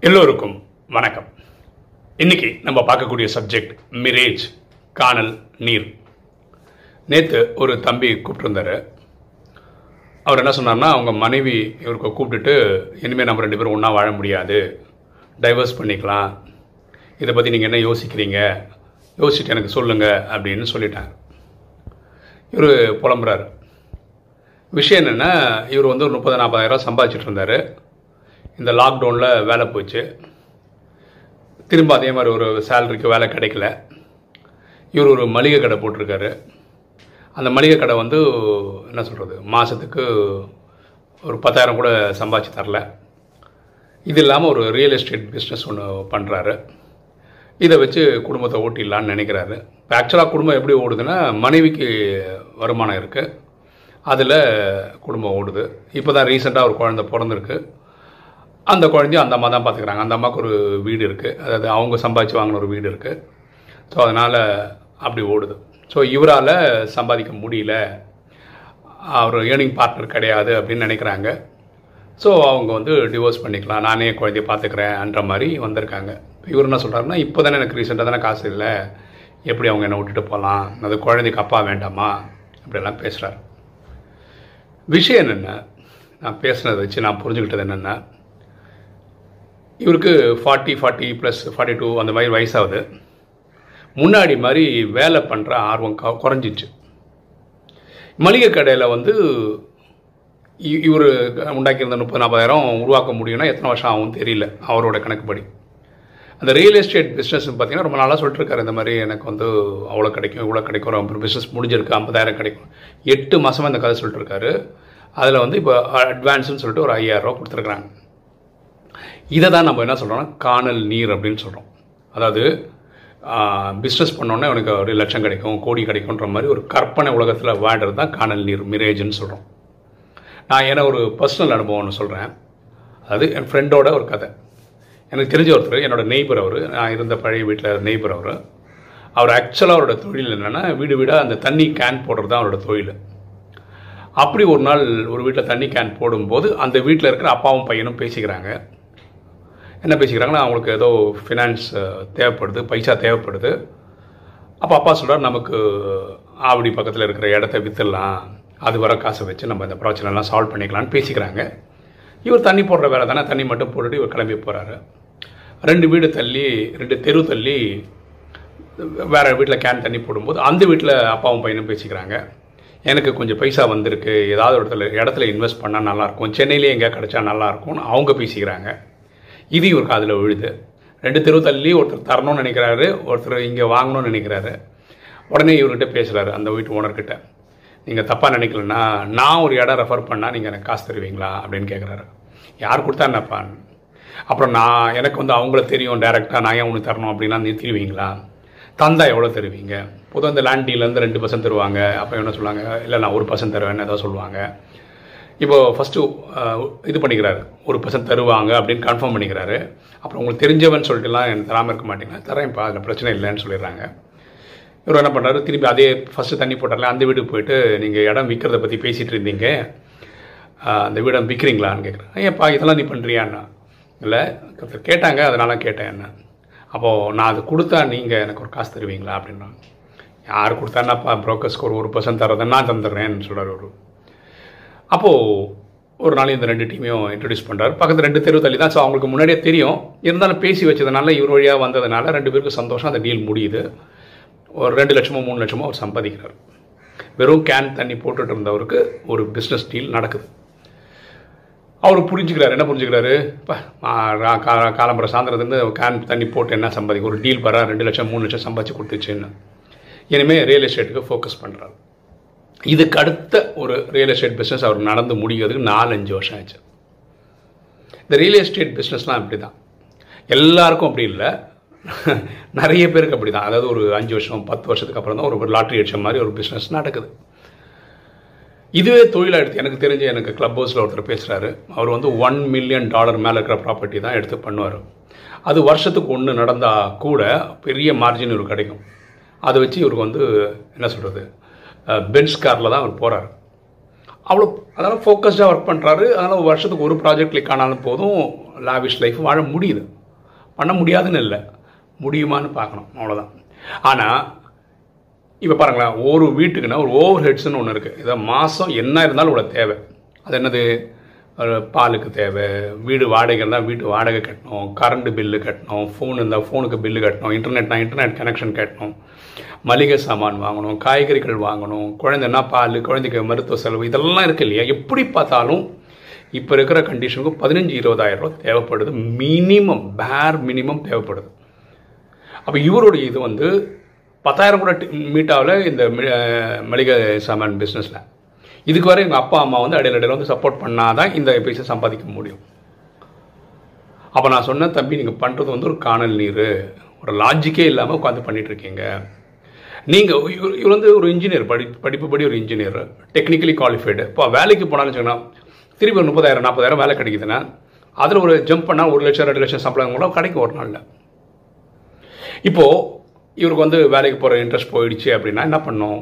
எல்லோருக்கும் வணக்கம். இன்னைக்கு நம்ம பார்க்கக்கூடிய சப்ஜெக்ட் மிரேஜ் காணல் நீர். நேற்று ஒரு தம்பி கூப்பிட்டுருந்தாரு. அவர் என்ன சொன்னார்னா அவங்க மனைவி இவருக்கு கூப்பிட்டுட்டு இனிமேல் நம்ம ரெண்டு பேரும் ஒன்றா வாழ முடியாது. டைவர்ஸ் பண்ணிக்கலாம். இதை பற்றி நீங்கள் என்ன யோசிக்கிறீங்க? யோசிச்சுட்டு எனக்கு சொல்லுங்கள் அப்படின்னு சொல்லிட்டாங்க இவர் புலம்புறாரு. விஷயம் என்னென்னா இவர் வந்து ஒரு முப்பது நாற்பதாயிரம் சம்பாதிச்சிட்டு இருந்தார் இந்த லாக்டவுனில் வேலை போச்சு. திரும்ப அதே மாதிரி ஒரு சேலரிக்கு வேலை கிடைக்கல. இவர் ஒரு மளிகை கடை போட்டிருக்காரு. அந்த மளிகை கடை வந்து என்ன சொல்கிறது மாதத்துக்கு ஒரு பத்தாயிரம் கூட சம்பாதிச்சு தரல. இது இல்லாமல் ஒரு ரியல் எஸ்டேட் பிஸ்னஸ் ஒன்று பண்ணுறாரு இதை வச்சு குடும்பத்தை ஓட்டிடலான்னு நினைக்கிறாரு. இப்போ ஆக்சுவலாக குடும்பம் எப்படி ஓடுதுன்னா மனைவிக்கு வருமானம் இருக்குது அதில் குடும்பம் ஓடுது. இப்போ தான் ரீசெண்டாக ஒரு குழந்தை பிறந்திருக்கு. அந்த குழந்தையும் அந்த அம்மா தான் பார்த்துக்கிறாங்க அந்த அம்மாவுக்கு ஒரு வீடு இருக்குது அதாவது அவங்க சம்பாதிச்சு வாங்கின ஒரு வீடு இருக்குது ஸோ அதனால் அப்படி ஓடுது. ஸோ இவரால் சம்பாதிக்க முடியல. அவர் ஏர்னிங் பார்ட்னர் கிடையாது அப்படின்னு நினைக்கிறாங்க. ஸோ அவங்க வந்து டிவோர்ஸ் பண்ணிக்கலாம். நானே குழந்தைய பார்த்துக்கிறேன்ன்ற மாதிரி வந்திருக்காங்க. இவர் என்ன சொல்கிறாருன்னா இப்போ தானே எனக்கு ரீசெண்டாக தானே காசு இல்லை. எப்படி அவங்க என்னை விட்டுட்டு போகலாம் அது குழந்தைக்கு அப்பா வேண்டாமா? அப்படிலாம் பேசுகிறார் விஷயம் என்னென்ன நான் பேசுனதை வச்சு நான் புரிஞ்சுக்கிட்டது என்னென்னா இவருக்கு forty forty plus forty two அந்த மாதிரி வயசாகுது. முன்னாடி மாதிரி வேலை பண்ணுற ஆர்வம் குறைஞ்சிச்சு. மளிகை கடையில் வந்து இவர் உண்டாக்கியிருந்த முப்பது நாற்பதாயிரம் உருவாக்க முடியும்னா எத்தனை வருஷம் ஆகும் தெரியல அவரோட கணக்குப்படி. அந்த ரியல் எஸ்டேட் பிஸ்னஸ் பார்த்தீங்கன்னா ரொம்ப நாளாக சொல்லிட்டுருக்காரு இந்த மாதிரி எனக்கு வந்து அவ்வளோ கிடைக்கும் இவ்வளோ கிடைக்கும் அப்புறம் பிஸ்னஸ் முடிஞ்சிருக்கு ஐம்பதாயிரம் கிடைக்கும். எட்டு மாதமாக இந்த கதை சொல்லிட்டுருக்காரு. அதில் வந்து இப்போ அட்வான்ஸ்னு சொல்லிட்டு ஒரு ஐயாயிரரூவா கொடுத்துருக்குறாங்க. இதை தான் நம்ம என்ன சொல்கிறோம்னா காணல் நீர் அப்படின்னு சொல்கிறோம் அதாவது பிஸ்னஸ் பண்ணோன்னே உனக்கு ஒரு லட்சம் கிடைக்கும் கோடி கிடைக்குன்ற மாதிரி ஒரு கற்பனை உலகத்தில் வாழ்கிறது தான் காணல் நீர் மிரேஜ்னு சொல்கிறோம் நான் ஏன்னா ஒரு பர்சனல் அனுபவம்னு சொல்கிறேன் அது என் ஃப்ரெண்டோட ஒரு கதை. எனக்கு தெரிஞ்ச ஒருத்தர் என்னோடய நெய்பர் அவர். நான் இருந்த பழைய வீட்டில் நெய்பர் அவர். அவர் ஆக்சுவலாக அவரோட தொழில் என்னென்னா வீடு வீடாக அந்த தண்ணி கேன் போடுறது தான் அவரோட தொழில். அப்படி ஒரு நாள் ஒரு வீட்டில் தண்ணி கேன் போடும்போது அந்த வீட்டில் இருக்கிற அப்பாவும் பையனும் பேசிக்கிறாங்க. என்ன பேசிக்கிறாங்கன்னா அவங்களுக்கு ஏதோ ஃபினான்ஸ் தேவைப்படுது பைசா தேவைப்படுது. அப்போ அப்பா சொல்கிறார் நமக்கு ஆவடி பக்கத்தில் இருக்கிற இடத்த விற்றுடலாம் அது வர காசை வச்சு நம்ம இந்த பிரச்சனைலாம் சால்வ் பண்ணிக்கலாம்னு பேசிக்கிறாங்க. இவர் தண்ணி போடுற வேலை தானே தண்ணி மட்டும் போட்டுட்டு இவர் கிளம்பி போகிறாரு ரெண்டு வீடு தள்ளி ரெண்டு தெரு தள்ளி வேறு வீட்டில் கேன் தண்ணி போடும்போது அந்த வீட்டில் அப்பாவும் பையனும் பேசிக்கிறாங்க. எனக்கு கொஞ்சம் பைசா வந்திருக்கு ஏதாவது இடத்துல இடத்துல இன்வெஸ்ட் பண்ணால் நல்லாயிருக்கும் சென்னையிலே எங்கேயா கிடச்சா நல்லாயிருக்கும்னு அவங்க பேசிக்கிறாங்க. இது இவருக்கு அதில் விழுது. ரெண்டு தெரு தள்ளி ஒருத்தர் தரணும்னு நினைக்கிறாரு ஒருத்தர் இங்கே வாங்கணும்னு நினைக்கிறாரு. உடனே இவர்கிட்ட பேசுகிறாரு அந்த வீட்டு ஓனர்கிட்ட நீங்கள் தப்பாக நினைக்கலன்னா நான் ஒரு இடம் ரெஃபர் பண்ணால் நீங்கள் எனக்கு காசு தருவீங்களா? அப்படின்னு கேட்குறாரு யார் கொடுத்தா என்னப்பா? அப்புறம் நான் எனக்கு வந்து அவங்கள தெரியும் டேரெக்டாக நான் ஏன் உனக்கு தரணும் அப்படின்னா நீ தருவீங்களா? தந்தா எவ்வளோ தருவீங்க? பொதுவாக இந்த லேண்ட் டீலேருந்து ரெண்டு பர்சன்ட் தருவாங்க. அப்போ என்ன சொல்லுவாங்க? இல்லை நான் ஒரு பர்சன்ட் தருவேன் ஏதாவது சொல்லுவாங்க. இப்போது ஃபஸ்ட்டு இது பண்ணிக்கிறாரு. ஒரு பர்சன்ட் தருவாங்க அப்படின்னு கன்ஃபார்ம் பண்ணிக்கிறாரு. அப்புறம் உங்களுக்கு தெரிஞ்சவன் சொல்லிட்டுலாம் எனக்கு தராமல் இருக்க மாட்டேங்க தரேன்ப்பா அதில் பிரச்சனை இல்லைன்னு சொல்லிடுறாங்க. இவர் என்ன பண்ணுறாரு திரும்பி அதே ஃபஸ்ட்டு தண்ணி போட்டார்ல அந்த வீட்டுக்கு போயிட்டு நீங்கள் இடம் விற்கிறத பற்றி பேசிகிட்டு இருந்தீங்க. அந்த வீடம் விற்கிறீங்களான்னு கேட்குறேன் ஏன்ப்பா இதெல்லாம் நீ பண்ணுறியான்னா இல்லை கேட்டாங்க அதனால கேட்டேன் என்ன. அப்போது நான் அது கொடுத்தா நீங்கள் எனக்கு ஒரு காசு தருவீங்களா அப்படின்னா யார் கொடுத்தானாப்பா ப்ரோக்கர்ஸ்க்கு ஒரு ஒரு பர்சன்ட் தரதை நான் தந்துடுறேன்னு சொல்கிறார் ஒரு அப்போது ஒரு நாள் இந்த ரெண்டு டீமையும் இன்ட்ரடியூஸ் பண்ணுறாரு பக்கத்தில் ரெண்டு தெரு தள்ளி தான். ஸோ அவங்களுக்கு முன்னாடியே தெரியும். இருந்தாலும் பேசி வச்சதுனால இவர் வழியாக வந்ததுனால ரெண்டு பேருக்கும் சந்தோஷம். அந்த டீல் முடியுது. ஒரு ரெண்டு லட்சமோ மூணு லட்சமோ அவர் சம்பாதிக்கிறார். வெறும் கேன் தண்ணி போட்டுட்டு இருந்தவருக்கு ஒரு பிஸ்னஸ் டீல் நடக்குது. அவர் புரிஞ்சுக்கிறாரு. என்ன புரிஞ்சுக்கிறாரு? இப்போ காலம்பர சாயந்தரத்துலேருந்து கேன் தண்ணி போட்டு என்ன சம்பாதிக்க ஒரு டீல் வர ரெண்டு லட்சம் மூணு லட்சம் சம்பாதிச்சு கொடுத்துச்சுன்னு. இனிமேல் ரியல் எஸ்டேட்டுக்கு ஃபோக்கஸ் பண்ணுறாரு இதுக்கு அடுத்த ஒரு ரியல் எஸ்டேட் பிஸ்னஸ் அவர் நடந்து முடிகிறதுக்கு நாலஞ்சு வருஷம் ஆச்சு. இந்த ரியல் எஸ்டேட் பிஸ்னஸ்லாம் இப்படி தான் எல்லாருக்கும் அப்படி இல்லை. நிறைய பேருக்கு அப்படி தான் அதாவது ஒரு அஞ்சு வருஷம் பத்து வருஷத்துக்கு அப்புறம் தான் ஒரு லாட்ரி அடிச்ச மாதிரி ஒரு பிஸ்னஸ் நடக்குது. இதுவே தொழிலாக எடுத்து எனக்கு தெரிஞ்ச எனக்கு கிளப் ஹவுஸில் ஒருத்தர் பேசுகிறாரு அவர் வந்து ஒன் மில்லியன் டாலர் மேலே இருக்கிற ப்ராப்பர்ட்டி தான் எடுத்து பண்ணுவார். அது வருஷத்துக்கு ஒன்று நடந்தால் கூட பெரிய மார்ஜின் இவருக்கு கிடைக்கும். அதை வச்சு இவருக்கு வந்து என்ன சொல்கிறது பென்ஸ் காரில் தான் அவர் போகிறார் அவ்வளோ அதனால் ஃபோக்கஸ்டாக ஒர்க் பண்ணுறாரு அதனால் வருஷத்துக்கு ஒரு ப்ராஜெக்ட் கிளிக் ஆனாலும் போதும் லாவிஷ் லைஃப் வாழ முடியுது. பண்ண முடியாதுன்னு இல்லை. முடியுமான்னு பார்க்கணும். அவ்வளோதான் ஆனால் இப்போ பாருங்களேன் ஒரு வீட்டுக்குன்னா ஒரு ஓவர் ஹெட்ஸ்னு ஒன்று இருக்குது இதை மாதம் என்ன இருந்தாலும் இவ்வளோ தேவை. அது என்னது? பாலுக்கு தேவை வீடு வாடகை இருந்தால் வீட்டு வாடகை கட்டணும் கரண்ட் பில்லு கட்டணும் ஃபோன் இருந்தால் ஃபோனுக்கு பில்லு கட்டணும் இன்டர்நெட்னா இன்டர்நெட் கனெக்ஷன் கட்டணும் மளிகை சாமான் வாங்கணும் காய்கறிகள் வாங்கணும் குழந்தைன்னா பால் குழந்தைக்கு மருத்துவ செலவு இதெல்லாம் இருக்கு இல்லையா? எப்படி பார்த்தாலும் இப்போ இருக்கிற கண்டிஷனுக்கு பதினஞ்சு இருபதாயிரம் ரூபா தேவைப்படுது. மினிமம் பேர் மினிமம் தேவைப்படுது. அப்போ இவருடைய இது வந்து பத்தாயிரம் கூட மீட் ஆகல இந்த மி- மளிகை சாமான் பிஸ்னஸில் இதுக்கு வரை எங்கள் அப்பா அம்மா வந்து இடையில இடையில வந்து சப்போர்ட் பண்ணாதான் இந்த பைசா சம்பாதிக்க முடியும். அப்போ நான் சொன்னேன் தம்பி நீங்கள் பண்ணுறது வந்து ஒரு காணல் நீர். ஒரு லாஜிக்கே இல்லாமல் உட்காந்து பண்ணிகிட்ருக்கீங்க நீங்கள் இவர் இவர் வந்து ஒரு இன்ஜினியர் படி படிப்புப்படி ஒரு இன்ஜினியர் டெக்னிக்கலி குவாலிஃபைடு இப்போ வேலைக்கு போனாலும் வச்சுக்கோங்க திருப்பி ஒரு முப்பதாயிரம் நாற்பதாயிரம் வேலை கிடைக்குதுன்னா அதில் ஒரு ஜம்ப் பண்ணால் ஒரு லட்சம் ரெண்டு லட்சம் சம்பளம் கூட கிடைக்கும் ஒரு நாளில். இப்போது இவருக்கு வந்து வேலைக்கு போகிற இன்ட்ரெஸ்ட் போயிடுச்சு அப்படின்னா என்ன பண்ணும்?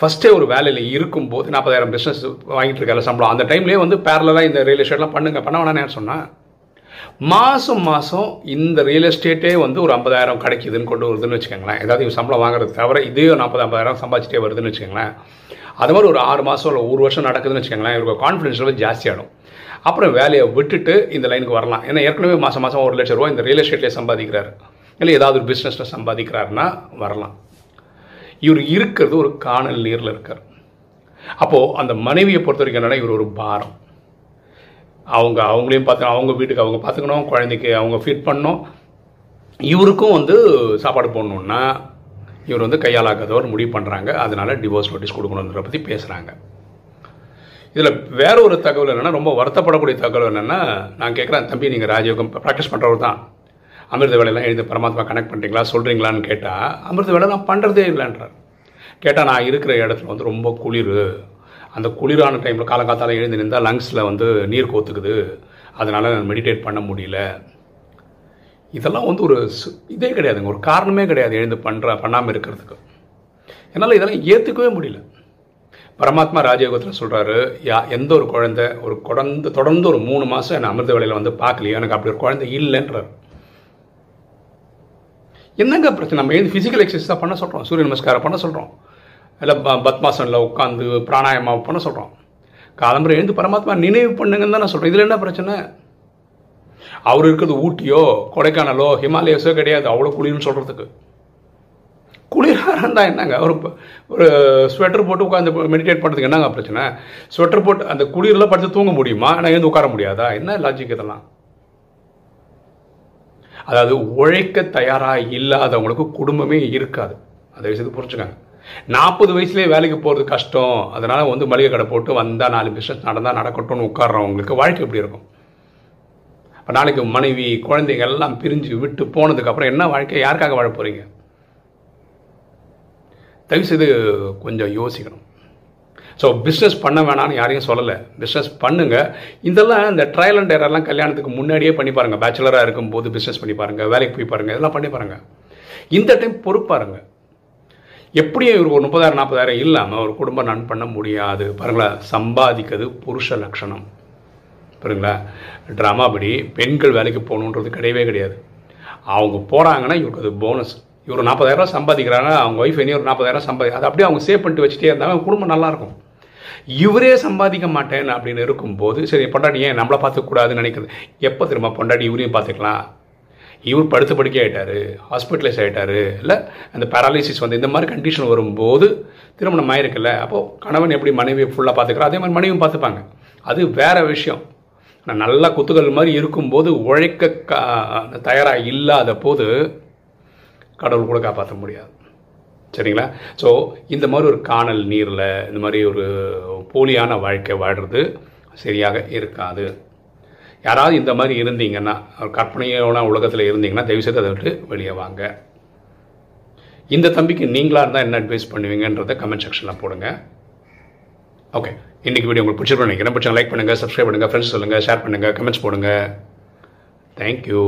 ஃபஸ்ட்டே ஒரு வேலையில் இருக்கும்போது நாற்பதாயிரம் பிஸ்னஸ் வாங்கிட்டு இருக்காரு சம்பளம். அந்த டைம்லேயே வந்து பேரலாக இந்த ரியல் எஸ்டேட்லாம் பண்ணுங்க. பண்ண வேணாம்னு சொன்னேன் மாதம் மாதம் இந்த ரியல் எஸ்டேட்டே வந்து ஒரு ஐம்பதாயிரம் கிடைக்குதுன்னு கொண்டு வருதுன்னு வச்சுக்கோங்களேன். ஏதாவது இவன் சம்பளம் வாங்குறது தவிர இதே நாற்பது ஐம்பதாயிரம் சம்பாதிச்சிட்டே வருதுன்னு வச்சுக்கோங்களேன். அது மாதிரி ஒரு ஆறு மாதம் இல்லை ஒரு வருஷம் நடக்குதுன்னு வச்சுக்கோங்களேன். இவருக்கு கான்ஃபிடன்ஸ் லெவல் ஜாஸ்தியாகிடும் அப்புறம் வேலையை விட்டுட்டு இந்த லைனுக்கு வரலாம். ஏன்னா ஏற்கனவே மாதம் மாதம் ஒரு லட்ச ரூபா இந்த ரியல் எஸ்டேட்லேயே சம்பாதிக்கிறாரு. இல்லை ஏதாவது ஒரு பிஸ்னஸில் சம்பாதிக்கிறாருன்னா வரலாம். இவர் இருக்கிறது ஒரு காணல் நீரில் இருக்கார். அப்போது அந்த மனைவியை பொறுத்த வரைக்கும் என்னென்னா இவர் ஒரு பாரம். அவங்க அவங்களையும் பார்த்து அவங்க வீட்டுக்கு அவங்க பார்த்துக்கணும் குழந்தைக்கு அவங்க ஃபீட் பண்ணணும். இவருக்கும் வந்து சாப்பாடு போடணுன்னா இவர் வந்து கையாளாக்காதவர் முடிவு பண்ணுறாங்க அதனால் டிவோர்ஸ் நோட்டீஸ் கொடுக்கணுன்றத பற்றி பேசுகிறாங்க இதில் வேற ஒரு தகவல் என்னென்னா ரொம்ப வருத்தப்படக்கூடிய தகவல் என்னென்னா நான் கேட்குறேன் தம்பி நீங்கள் ராஜயோகம் ப்ராக்டிஸ் பண்ணுறவர் தான் அமிர்த வேலையெல்லாம் எழுதி பரமாத்மா கனெக்ட் பண்ணுறீங்களா சொல்கிறீங்களான்னு கேட்டால் அமிர்த வேலை நான் பண்ணுறதே இல்லைன்றார். கேட்டால் நான் இருக்கிற இடத்துல வந்து ரொம்ப குளிர். அந்த குளிரான டைமில் காலங்காத்தால எழுந்து நின்றால் லங்ஸில் வந்து நீர் கோத்துக்குது. அதனால் நான் மெடிடேட் பண்ண முடியல. இதெல்லாம் வந்து ஒரு இதே கிடையாதுங்க. ஒரு காரணமே கிடையாது எழுந்து பண்ணுற பண்ணாமல் இருக்கிறதுக்கு. என்னால் இதெல்லாம் ஏற்றுக்கவே முடியல. பரமாத்மா ராஜயோகத்தில் சொல்கிறாரு யா எந்த ஒரு குழந்தை ஒரு குழந்தை தொடர்ந்து ஒரு மூணு மாதம் என்னை அமிர்த வேலையில் வந்து பார்க்கலையோ. எனக்கு அப்படி ஒரு குழந்தை இல்லைன்றார். என்னங்க பிரச்சனை? நம்ம எழுந்து ஃபிசிக்கல் எக்ஸசைஸ் தான் பண்ண சொல்கிறோம் சூரிய நமஸ்காரம் பண்ண சொல்கிறோம் இல்லை ப பத்மாசனில் உட்காந்து பிராணாயமா பண்ண சொல்கிறோம் காலம்பரை எழுந்து பரமாத்மா நினைவு பண்ணுங்கன்னு தான் நான் சொல்கிறேன் இதில் என்ன பிரச்சனை? அவர் இருக்கிறது ஊட்டியோ கொடைக்கானலோ ஹிமாலயஸோ கிடையாது. அவ்வளோ குளிர்னு சொல்கிறதுக்கு குளிராக இருந்தால் என்னங்க? ஒரு ஒரு ஸ்வெட்டர் போட்டு உட்காந்து மெடிடேட் பண்ணுறதுக்கு என்னங்க பிரச்சனை? ஸ்வெட்டர் போட்டு அந்த குளிரில் படுத்து தூங்க முடியுமா? நான் எழுந்து உட்கார முடியாதா? என்ன லாஜிக் இதெல்லாம்? அதாவது உழைக்க தயாராக இல்லாதவங்களுக்கு குடும்பமே இருக்காது. அதை விஷயத்தை புரிஞ்சுக்கங்க. நாற்பது வயசுலேயே வேலைக்கு போகிறது கஷ்டம். அதனால் வந்து மளிகை கடை போட்டு வந்தால் நாலு பிஸ்னஸ் நடந்தால் நடக்கட்டும்னு உட்கார்றவங்களுக்கு வாழ்க்கை எப்படி இருக்கும்? இப்போ நாளைக்கு மனைவி குழந்தைங்க எல்லாம் பிரிஞ்சு விட்டு போனதுக்கப்புறம் என்ன வாழ்க்கை? யாருக்காக வாழ போகிறீங்க தயவுசெய்து கொஞ்சம் யோசிக்கணும். ஸோ பிஸ்னஸ் பண்ண வேணாம்னு யாரையும் சொல்லலை. பிஸ்னஸ் பண்ணுங்க. இதெல்லாம் இந்த ட்ரையல் அண்ட் எரர்லாம் கல்யாணத்துக்கு முன்னாடியே பண்ணி பாருங்கள் பேச்சுலராக இருக்கும்போது பிஸ்னஸ் பண்ணி பாருங்கள் வேலைக்கு போய் பாருங்க. இதெல்லாம் பண்ணி பாருங்கள் இந்த டைம் பொறுப்பாருங்க. எப்படியும் இவர் ஒரு முப்பதாயிரம் நாற்பதாயிரம் இல்லாமல் ஒரு குடும்பம் ரன் பண்ண முடியாது. பாருங்களேன் சம்பாதிக்கிறது புருஷ லட்சணம். புரியுங்களா ட்ராமாபடி பெண்கள் வேலைக்கு போகணுன்றது கிடையவே கிடையாது. அவங்க போகிறாங்கன்னா இவருக்கு அது போனஸ் இவர் நாற்பதாயிரம் சம்பாதிக்கிறாங்க அவங்க ஒய்ஃப் இனி ஒரு நாற்பதாயிரம் சம்பாதி அதை அப்படியே அவங்க சேவ் பண்ணிட்டு வச்சுட்டே இருந்தாங்க அவங்க குடும்பம் நல்லா இருக்கும் இவரே சம்பாதிக்க மாட்டேன் அப்படின்னு இருக்கும்போது சரி பொண்டாட்டி ஏன் நம்மளை பார்த்துக்கூடாதுன்னு நினைக்கிறது? எப்போ திரும்ப பொண்டாட்டி இவரையும் பார்த்துக்கலாம்? இவர் படுத்து படுக்கை ஆகிட்டாரு ஹாஸ்பிட்டலைஸ் ஆகிட்டாரு இல்லை அந்த பேராலிசிஸ் வந்து இந்த மாதிரி கண்டிஷன் வரும்போது திருமணம் ஆயிருக்குல்ல அப்போது கணவன் எப்படி மனைவியை ஃபுல்லாக பார்த்துக்கிறோம் அதே மாதிரி மனைவியும் பார்த்துப்பாங்க. அது வேற விஷயம். ஆனால் நல்லா குத்துகள் மாதிரி இருக்கும்போது உழைக்க தயாராக இல்லாத போது கடவுள் கூட காப்பாற்ற முடியாது. சரிங்களா? ஸோ இந்த மாதிரி ஒரு காணல் நீரில் இந்த மாதிரி ஒரு போலியான வாழ்க்கை வாழ்கிறது சரியாக இருக்காது. யாராவது இந்த மாதிரி இருந்தீங்கன்னா ஒரு கற்பனையோட உலகத்தில் இருந்தீங்கன்னா தயவுசெய்து அதை விட்டு வெளியே வாங்க. இந்த தம்பிக்கு நீங்களாக இருந்தால் என்ன அட்வைஸ் பண்ணுவீங்கன்றதை கமெண்ட் செக்ஷனில் போடுங்க. ஓகே இன்றைக்கி வீடியோ உங்களுக்கு பிடிச்சிருக்கோம் நினைக்கிறேன். பிடிச்சா லைக் பண்ணுங்கள் சப்ஸ்கிரைப் பண்ணுங்கள் ஃப்ரெண்ட்ஸ் சொல்லுங்கள் ஷேர் பண்ணுங்கள் கமெண்ட்ஸ் போடுங்க. தேங்க்யூ